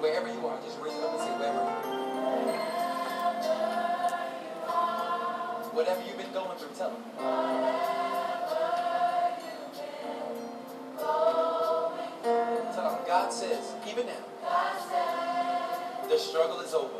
wherever you are, just raise it up and say, wherever. Whatever you've been going through, tell them. God says, even now, the struggle is over.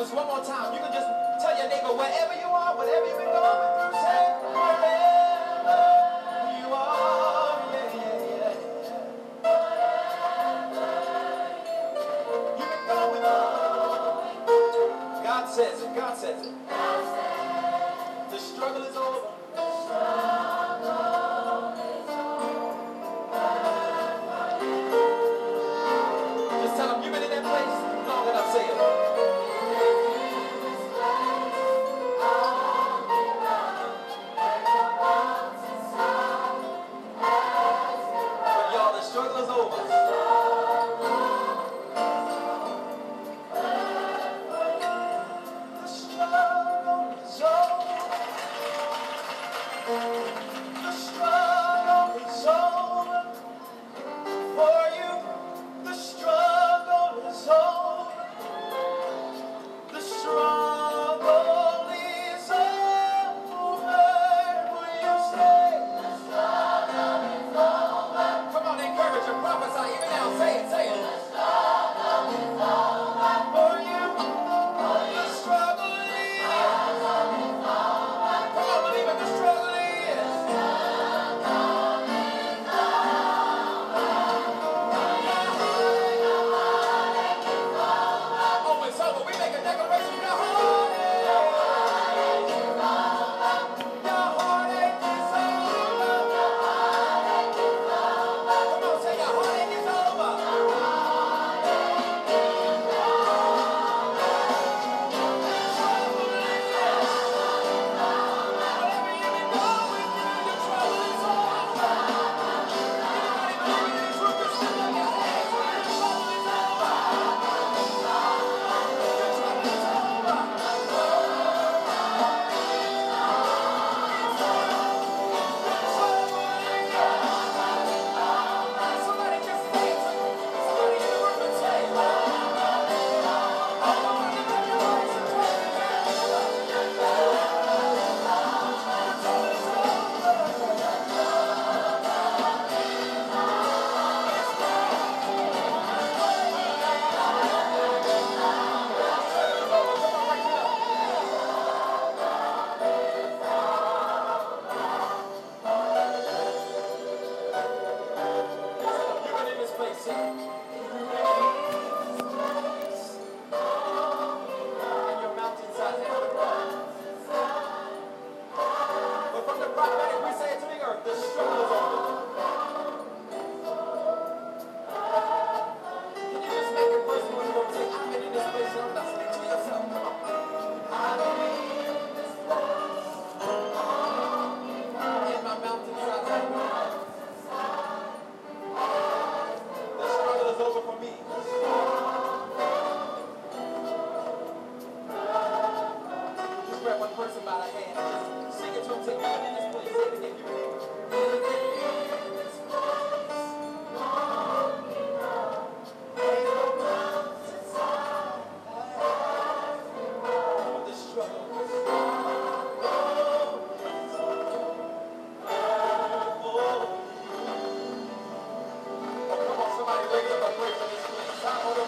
Just one more time. You can just tell your neighbor wherever you are, whatever you've been going.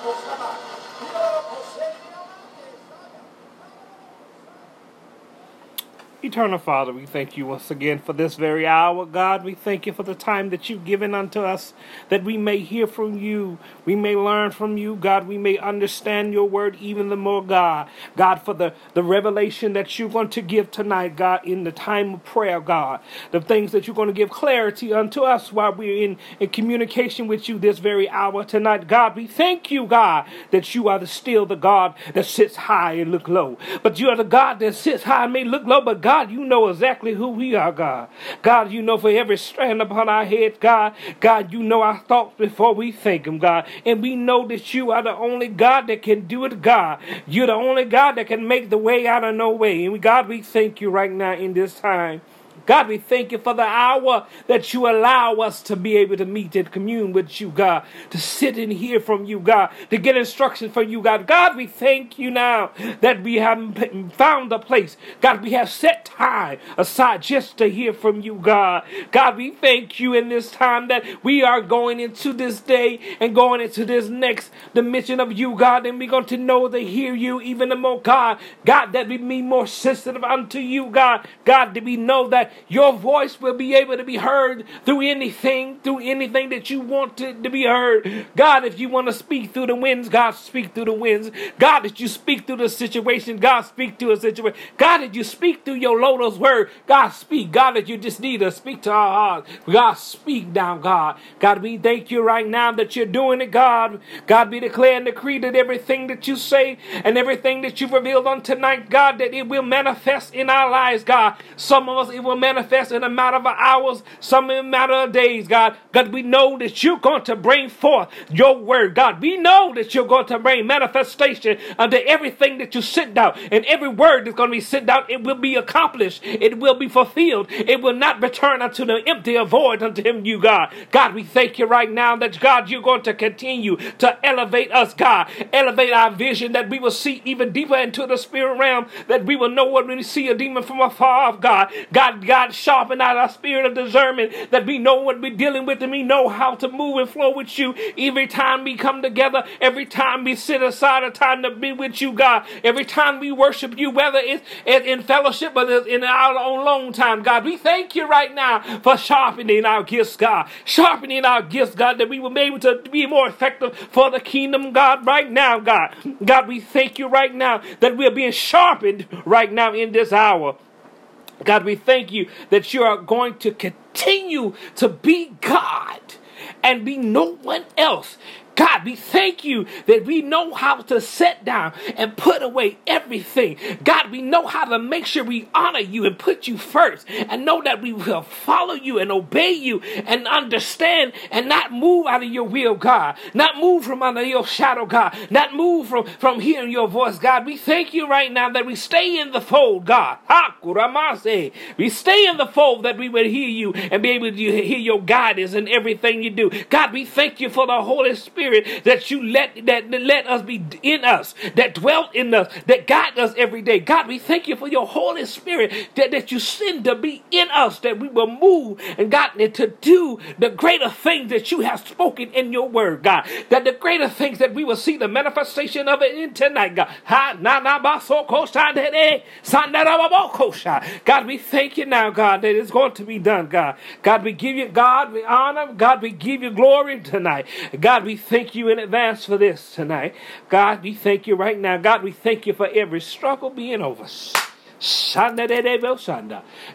越したか今はて Eternal Father, we thank you once again for this very hour. God, we thank you for the time that you've given unto us, that we may hear from you, we may learn from you, God, we may understand your word even the more, God. God, for the, the revelation that you're going to give tonight, God, in the time of prayer, God. The things that you're going to give clarity unto us while we're in, in communication with you this very hour tonight. God, we thank you, God, that you are the, still the God that sits high and look low. But you are the God that sits high and may look low, but God, God, you know exactly who we are, God. God, you know for every strand upon our head, God. God, you know our thoughts before we think them, God. And we know that you are the only God that can do it, God. You're the only God that can make the way out of no way. And God, we thank you right now in this time. God, we thank you for the hour that you allow us to be able to meet and commune with you, God, to sit and hear from you, God, to get instruction from you, God. God, we thank you now that we have found a place. God, we have set time aside just to hear from you, God. God, we thank you in this time that we are going into this day and going into this next dimension of you, God, and we're going to know to hear you even more, God. God, that we be more sensitive unto you, God. God, that we know that your voice will be able to be heard through anything, through anything that you want to, to be heard. God, if you want to speak through the winds, God, speak through the winds. God, if you speak through the situation, God, speak through a situation. God, if you speak through your Logos word, God, speak. God, if you just need to speak to our hearts, God, speak down, God. God, we thank you right now that you're doing it, God. God, we declare and decree that everything that you say and everything that you've revealed on tonight, God, that it will manifest in our lives, God. Some of us, it will manifest in a matter of hours, some in a matter of days, God. God, we know that you're going to bring forth your word, God. We know that you're going to bring manifestation unto everything that you sit down, and every word that's going to be sent down, it will be accomplished, it will be fulfilled, it will not return unto the empty void unto him, you God. God, we thank you right now that God, you're going to continue to elevate us, God. Elevate our vision that we will see even deeper into the spirit realm, that we will know when we see a demon from afar off, God. God, God, sharpen out our spirit of discernment that we know what we're dealing with and we know how to move and flow with you every time we come together, every time we sit aside a time to be with you, God, every time we worship you, whether it's in fellowship or in our own long time, God. We thank you right now for sharpening our gifts, God. Sharpening our gifts, God, that we will be able to be more effective for the kingdom, God, right now, God. God, we thank you right now that we're being sharpened right now in this hour. God, we thank you that you are going to continue to be God and be no one else. God, we thank you that we know how to set down and put away everything. God, we know how to make sure we honor you and put you first and know that we will follow you and obey you and understand and not move out of your will, God. Not move from under your shadow, God. Not move from, from hearing your voice, God. We thank you right now that we stay in the fold, God. We stay in the fold that we will hear you and be able to hear your guidance in everything you do. God, we thank you for the Holy Spirit Spirit that you let that, let us be in us, that dwelt in us, that guide us every day. God, we thank you for your Holy Spirit that, that you send to be in us, that we will move and God to do the greater things that you have spoken in your word, God. That the greater things that we will see the manifestation of it in tonight, God. God, we thank you now, God, that it's going to be done, God. God, we give you God, we honor, God, we give you glory tonight. God, we thank you in advance for this tonight. God, we thank you right now. God, we thank you for every struggle being over.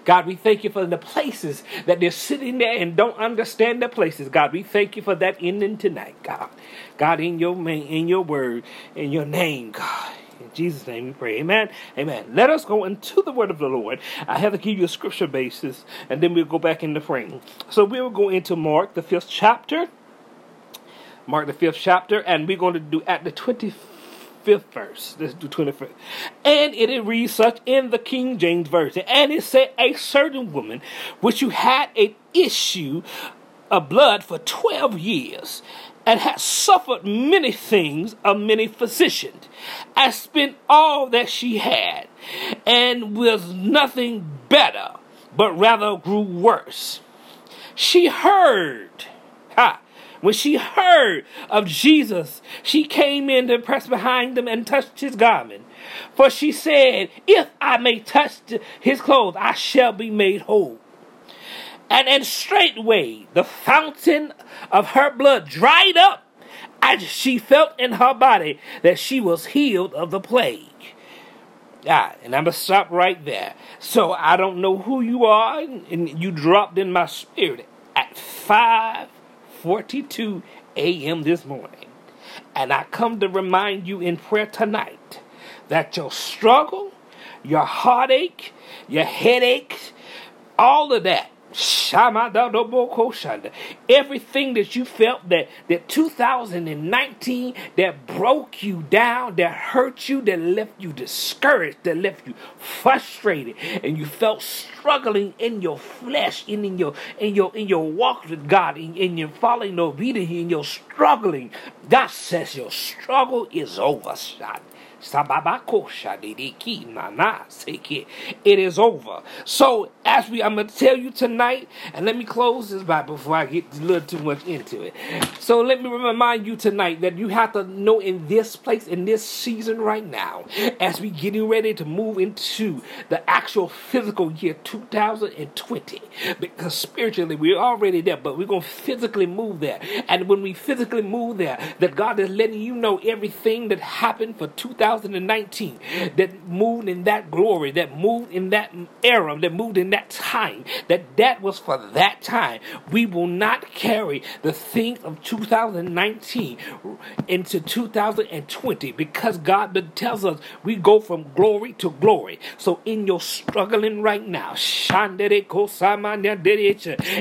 God, we thank you for the places that they're sitting there and don't understand the places. God, we thank you for that ending tonight, God. God, in your name, in your word, in your name, God. In Jesus' name we pray. Amen. Amen. Let us go into the word of the Lord. I have to give you a scripture basis, and then we'll go back in the frame. So we will go into Mark, the fifth chapter. Mark the fifth chapter, and we're going to do at the 25th verse. Let's do 25th. And it reads such in the King James Version. And it said, A certain woman which you had an issue of blood for 12 years, and had suffered many things of many physicians, and spent all that she had, and was nothing better, but rather grew worse. She heard, ha, when she heard of Jesus, she came in to press behind him and touched his garment. For she said, If I may touch his clothes, I shall be made whole. And then straightway the fountain of her blood dried up, and she felt in her body that she was healed of the plague. Ah, and I'm gonna stop right there. So I don't know who you are, and you dropped in my spirit at 5:42 a.m. this morning, and I come to remind you in prayer tonight that your struggle, your heartache, your headaches, all of that. Everything that you felt that, that 2019 that broke you down, that hurt you, that left you discouraged, that left you frustrated, and you felt struggling in your flesh, in, in your in your in your walk with God, in, in your following obedience, in your struggling. God says your struggle is over. It is over. So, as we, I'm going to tell you tonight, and let me close this by before I get a little too much into it. So, let me remind you tonight that you have to know in this place, in this season right now, as we getting ready to move into the actual physical year 2020, because spiritually we're already there, but we're going to physically move there. And when we physically move there, that God is letting you know everything that happened for 2020. 2019 that moved in that glory, that moved in that era, that moved in that time, that that was for that time. We will not carry the things of 2019 into 2020 because God tells us we go from glory to glory. So in your struggling right now,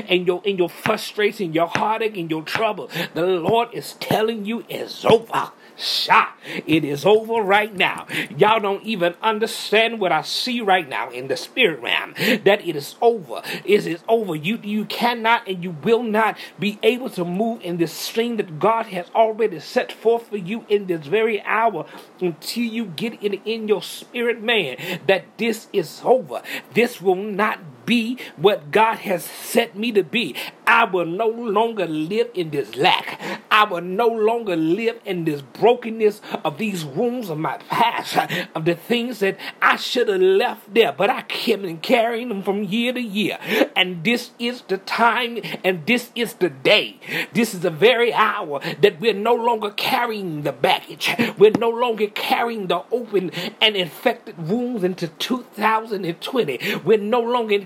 and your in your frustration, your heartache, and your trouble, the Lord is telling you it's over. Shot. It is over right now. Y'all don't even understand what I see right now in the spirit realm. That it is over. It is over. You you cannot and you will not be able to move in this stream that God has already set forth for you in this very hour until you get it in your spirit, man. That this is over. This will not be what God has set me to be. I will no longer live in this lack. I will no longer live in this brokenness of these wounds of my past, of the things that I should have left there, but I kept carrying them from year to year. And this is the time and this is the day. This is the very hour that we're no longer carrying the baggage. We're no longer carrying the open and infected wounds into 2020. We're no longer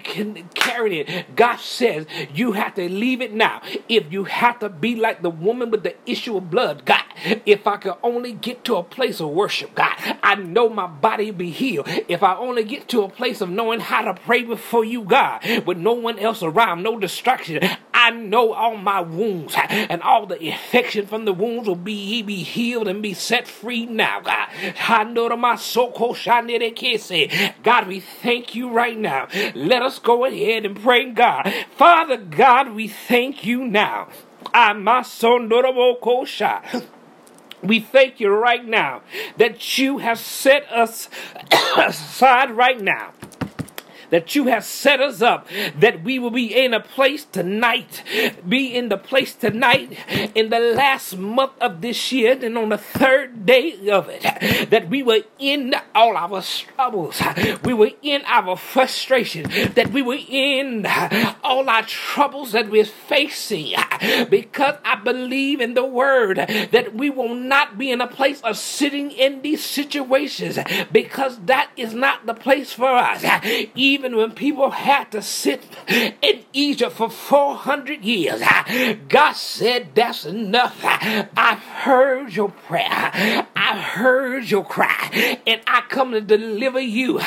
carrying it. God says you have to leave it now. If you have to be like the woman with the issue of blood, God, if I could only get to a place of worship, God, I know my body be healed. If I only get to a place of knowing how to pray before you, God, with no one else around, no distraction, I know all my wounds and all the infection from the wounds will be, be healed and be set free now, God. God, we thank you right now. Let us go ahead and pray, God. Father God, we thank you now. We thank you right now that you have set us aside right now that you have set us up, that we will be in a place tonight, be in the place tonight in the last month of this year, and on the third day of it, that we were in all our troubles, we were in our frustration, that we were in all our troubles that we're facing, because I believe in the word that we will not be in a place of sitting in these situations, because that is not the place for us. Even even when people had to sit in Egypt for 400 years, God said, That's enough. I've heard your prayer. I've heard your cry. And I come to deliver you.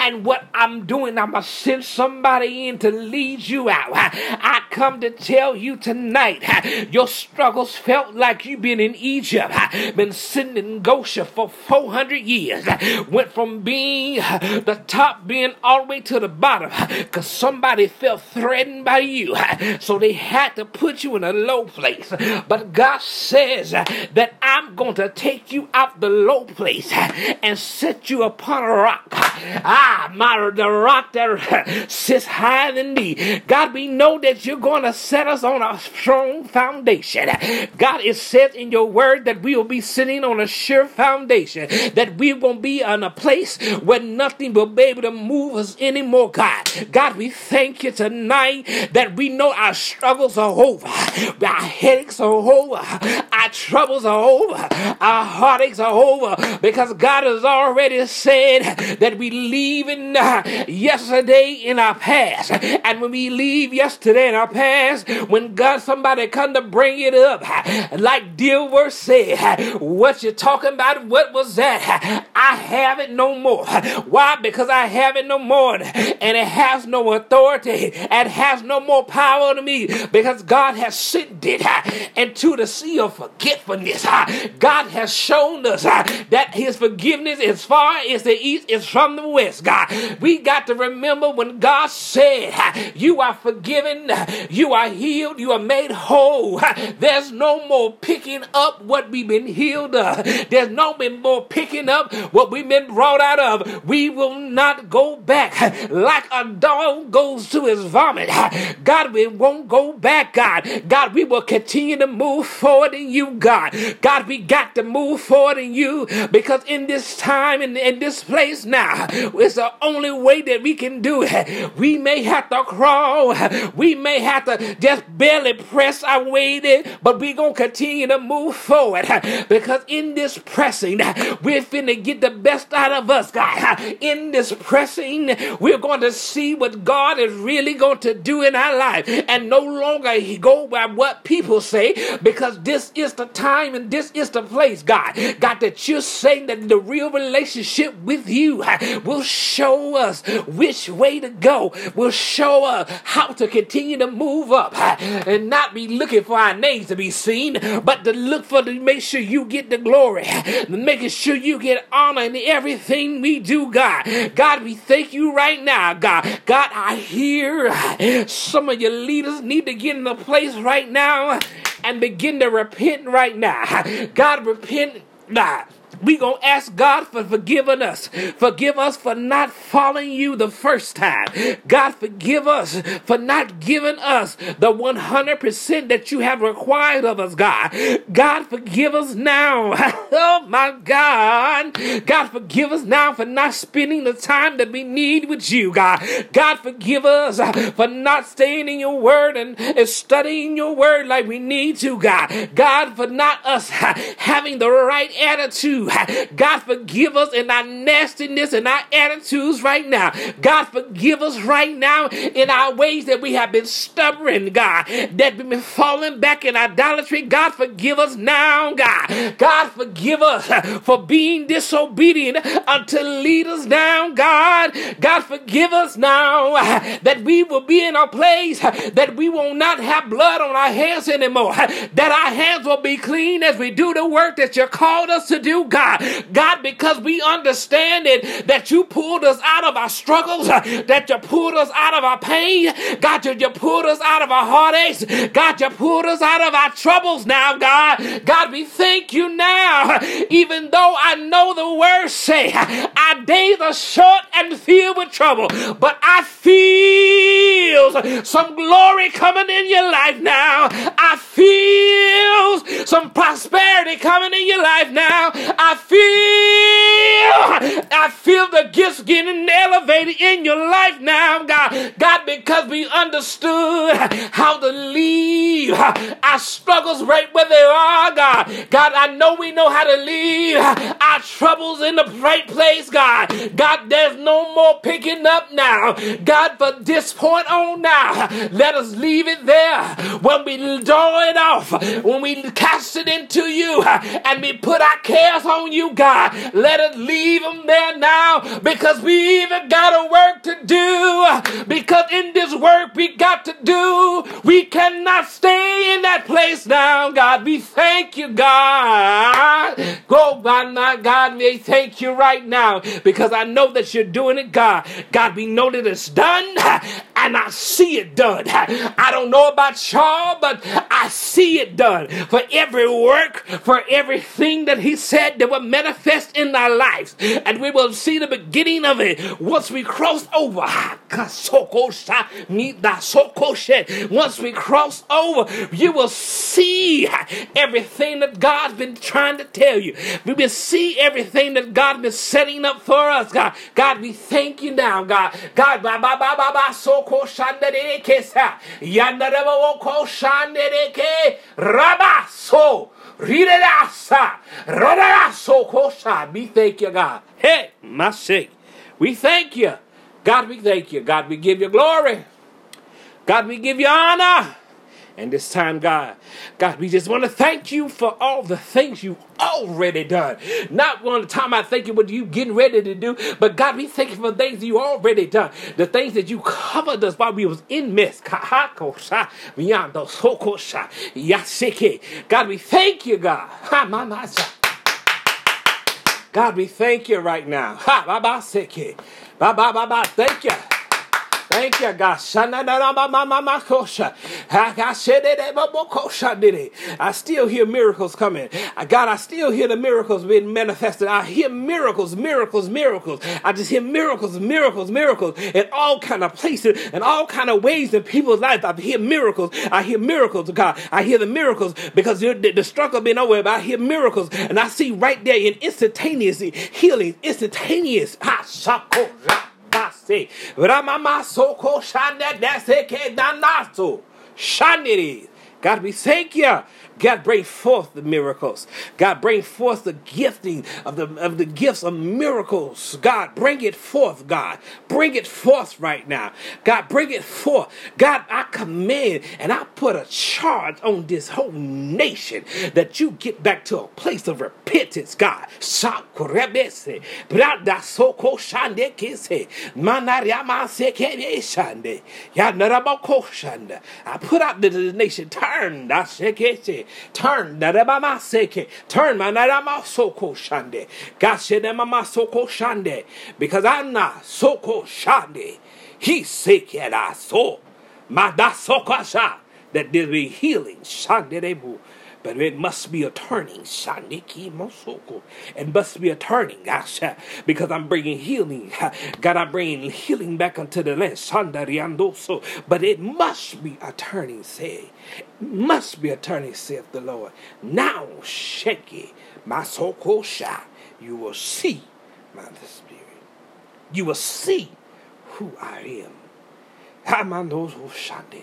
And what I'm doing, I'm going to send somebody in to lead you out. I come to tell you tonight your struggles felt like you've been in Egypt, been sitting in Goshen for 400 years, went from being the top, being all the way to the bottom because somebody felt threatened by you. So they had to put you in a low place. But God says that I'm going to take you out the low place and set you upon a rock Ah, my, the rock that sits higher than thee. God, we know that you're going to set us on a strong foundation. God, it says in your word that we will be sitting on a sure foundation, that we won't be in a place where nothing will be able to move us anymore, God. God, we thank you tonight that we know our struggles are over, our headaches are over, our troubles are over, our heartaches are over, because God has already said that we leave in uh, yesterday in our past. And when we leave yesterday in our past, when God somebody come to bring it up, like Dilworth said, what you talking about? What was that? I have it no more. Why? Because I have it no more. And it has no authority and has no more power to me because God has sent it into the sea of forgetfulness. God has shown us that his forgiveness as far as the east is from the west, God. We got to remember when God said, You are forgiven, you are healed, you are made whole. There's no more picking up what we've been healed of. There's no more picking up what we've been brought out of. We will not go back like a dog goes to his vomit. God, we won't go back, God. God, we will continue to move forward in you, God. God, we got to move forward in you because in this time and in, in this place now, it's the only way that we can do it. We may have to crawl, we may have to just barely press our way there, but we're going to continue to move forward because in this pressing, we're finna get the best out of us, God. In this pressing, we're going to see what God is really going to do in our life and no longer go by what people say because this is the time and this is the place, God. God, that you're saying that the real relationship with you will show us which way to go, will show us how to continue to move up and not be looking for our names to be seen, but to look for to make sure you get the glory, making sure you get honor in everything we do, God. God, we thank you right now, God. God, I hear uh, some of your leaders need to get in the place right now and begin to repent right now. God, repent now. We gonna ask God for forgiving us. Forgive us for not following you the first time. God, forgive us for not giving us the 100% that you have required of us, God. God, forgive us now. oh my God. God, forgive us now for not spending the time that we need with you, God. God, forgive us for not staying in your word and, and studying your word like we need to, God. God, for not us having the right attitude God, forgive us in our nastiness and our attitudes right now. God, forgive us right now in our ways that we have been stubborn, God, that we've been falling back in idolatry. God, forgive us now, God. God, forgive us for being disobedient unto leaders now, God. God, forgive us now that we will be in a place that we will not have blood on our hands anymore, that our hands will be clean as we do the work that you called us to do, God. God, because we understand it, that you pulled us out of our struggles, uh, that you pulled us out of our pain, God, you, you pulled us out of our heartaches, God, you pulled us out of our troubles now, God. God, we thank you now, even though I know the words say, our days are short and filled with trouble, but I feel some glory coming in your life now. I feel some prosperity coming in your life now. I feel, I feel the gifts getting elevated in your life now, God. God, because we understood how to leave our struggles right where they are, God. God, I know we know how to leave our troubles in the right place, God. God, there's no more picking up now. God, for this point on now, let us leave it there. When we draw it off, when we cast it into you, and we put our cares on you, God, let us leave them there now because we even got a work to do. Because in this work we got to do, we cannot stay in that place now, God. We thank you, God. Go, by my God, we thank you right now because I know that you're doing it, God. God, we know that it's done and I see it done. I don't know about y'all, but I see it done. For every work, for everything that He said that will manifest in our lives. And we will see the beginning of it once we cross over. Once we cross over, you will see everything that God's been trying to tell you. We will see everything that God's been setting up for us, God. God, we thank you now, God. God, ba ba ba ba ba so ko shandere ke sa. Yandere bo ko shandere ke rabaso. Rirasa. Raraso ko sha. We thank you, God. Hey, my sake. We thank you. God, we thank you. God, we give you glory. God, we give you honor. And this time, God, God, we just want to thank you for all the things you've already done. Not one time I thank you what you getting ready to do, but God, we thank you for things you already done. The things that you covered us while we was in mist. God, we thank you, God. God, we thank you right now. Ha, ba, ba, seke. Ba, ba, ba, ba. Thank you. Thank you, God. I still hear miracles coming. Uh, God, I still hear the miracles being manifested. I hear miracles, miracles, miracles. I just hear miracles, miracles, miracles in all kind of places and all kind of ways in people's lives. I hear miracles. I hear miracles, God. I hear the miracles because the, struggle been over, but I hear miracles and I see right there in instantaneous healing, instantaneous. Base. Ramama soko shanda daseke danaso. Shandiri. God, we thank you. God, bring forth the miracles. God, bring forth the gifting of the of the gifts of miracles. God, bring it forth, God. Bring it forth right now. God, bring it forth. God, I command and I put a charge on this whole nation that you get back to a place of repentance, God. I put out the nation, turn. That's Turn. Naramaseke. Turn. Manaramasoko shande. Gashenemasoko shande. Because I'm not soko shande. He sekera so. Madasokasha. That there be healing. Shande debu. But it must be a turning, Shaniki Mosoko. It must be a turning, because I'm bringing healing. God, I'm bringing healing back unto the land, Shandariandoso. But it must be a turning, say. Must be a turning, saith the Lord. Now, Sheki, Masoko Sha, you will see my spirit. You will see who I am. Hamandoso Shande.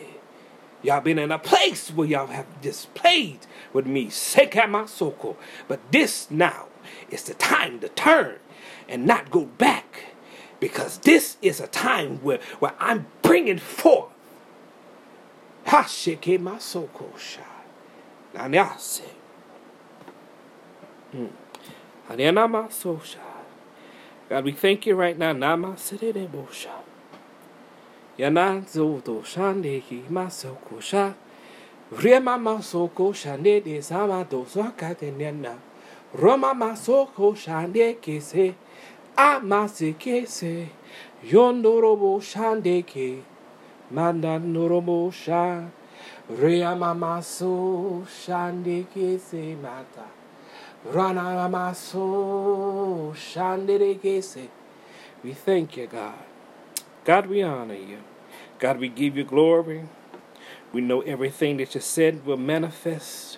Y'all been in a place where y'all have displayed with me. Sekamasoko. But this now is the time to turn and not go back. Because this is a time where, where I'm bringing forth. Hashike masoko sha. Nanyase. Hmm. Sha. God, we thank you right now. Nama sedede bosha. Shande ki masoko sha. Rema masoko shande de sama do swakate nena. Roma shande kese. Yondorobo shande ke. Manda norobo sha. Rea shande kese mata. Rana shande kese. We thank you, God. God, we honor you. God, we give you glory. We know everything that you said will manifest.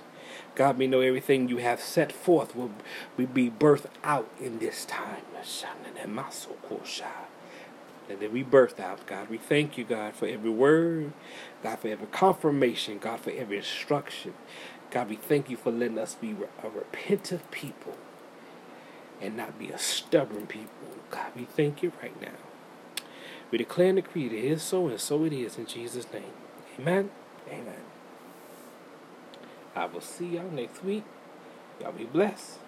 God, we know everything you have set forth will, be birthed out in this time. And then we birthed out, God. We thank you, God, for every word, God, for every confirmation, God, for every instruction. God, we thank you for letting us be a repentant people and not be a stubborn people. God, we thank you right now. We declare and decree it is so, and so it is in Jesus' name. Amen. Amen. I will see y'all next week. Y'all be blessed.